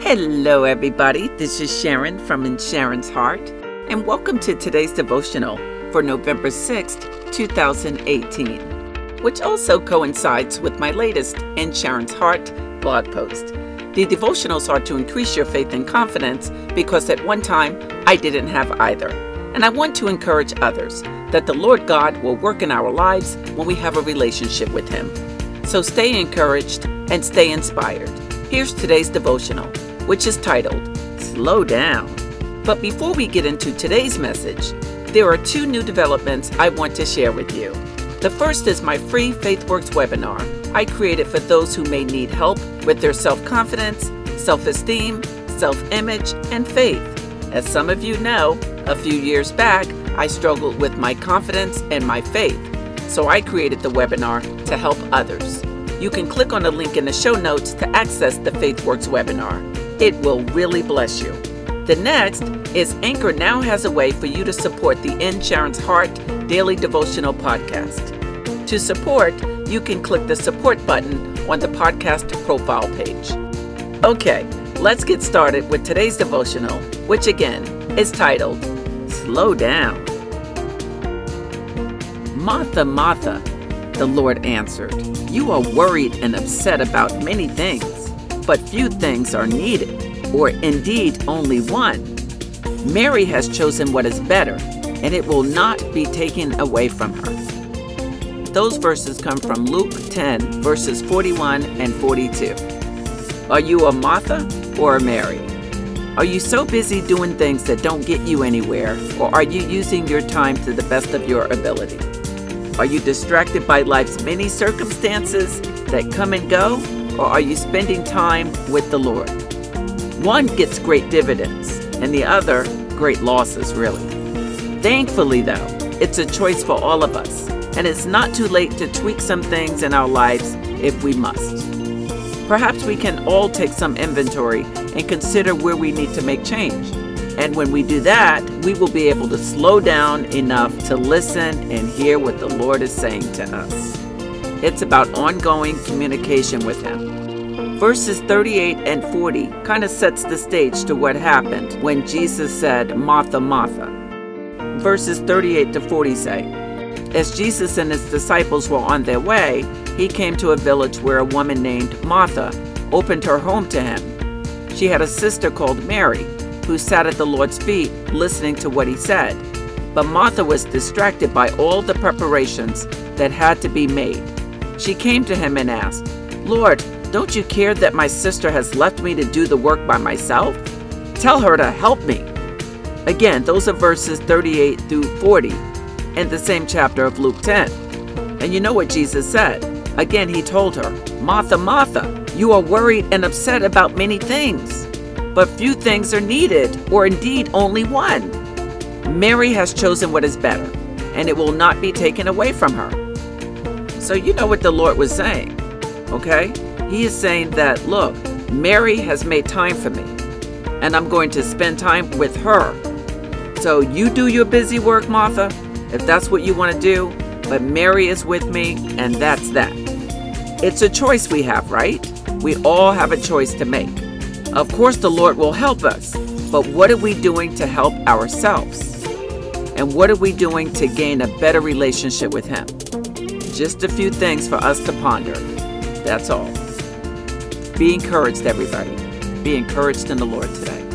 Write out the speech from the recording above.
Hello, everybody. This is Sharon from In Sharon's Heart, and welcome to today's devotional for November 6th, 2018, which also coincides with my latest In Sharon's Heart blog post. The devotionals are to increase your faith and confidence because at one time I didn't have either. And I want to encourage others that the Lord God will work in our lives when we have a relationship with Him. So stay encouraged and stay inspired. Here's today's devotional, which is titled Slow Down. But before we get into today's message, there are two new developments I want to share with you. The first is my free FaithWorks webinar I created for those who may need help with their self confidence, self esteem, self image, and faith. As some of you know, a few years back, I struggled with my confidence and my faith, so I created the webinar to help others. You can click on the link in the show notes to access the FaithWorks webinar. It will really bless you. The next is Anchor now has a way for you to support the In Sharon's Heart Daily Devotional Podcast. To support, you can click the support button on the podcast profile page. Okay, let's get started with today's devotional, which again is titled Slow Down. Martha, Martha, the Lord answered, You are worried and upset about many things, but few things are needed, or indeed only one. Mary has chosen what is better, and it will not be taken away from her. Those verses come from Luke 10, verses 41 and 42. Are you a Martha or a Mary? Are you so busy doing things that don't get you anywhere, or are you using your time to the best of your ability? Are you distracted by life's many circumstances that come and go, or are you spending time with the Lord? One gets great dividends, and the other great losses, really. Thankfully, though, it's a choice for all of us, and it's not too late to tweak some things in our lives if we must. Perhaps we can all take some inventory and consider where we need to make change. And when we do that, we will be able to slow down enough to listen and hear what the Lord is saying to us. It's about ongoing communication with Him. Verses 38 and 40 kind of sets the stage to what happened when Jesus said, Martha, Martha. Verses 38 to 40 say, As Jesus and his disciples were on their way, he came to a village where a woman named Martha opened her home to him. She had a sister called Mary who sat at the Lord's feet listening to what he said. But Martha was distracted by all the preparations that had to be made. She came to him and asked, Lord, don't you care that my sister has left me to do the work by myself? Tell her to help me. Again, those are verses 38 through 40 in the same chapter of Luke 10. And you know what Jesus said? Again, he told her, Martha, Martha, you are worried and upset about many things but few things are needed, or indeed only one. Mary has chosen what is better, and it will not be taken away from her. So, you know what the Lord was saying, okay? He is saying that, look, Mary has made time for me, and I'm going to spend time with her. So, you do your busy work, Martha, if that's what you want to do, but Mary is with me, and that's that. It's a choice we have, right? We all have a choice to make. Of course, the Lord will help us, but what are we doing to help ourselves? And what are we doing to gain a better relationship with Him? Just a few things for us to ponder. That's all. Be encouraged, everybody. Be encouraged in the Lord today.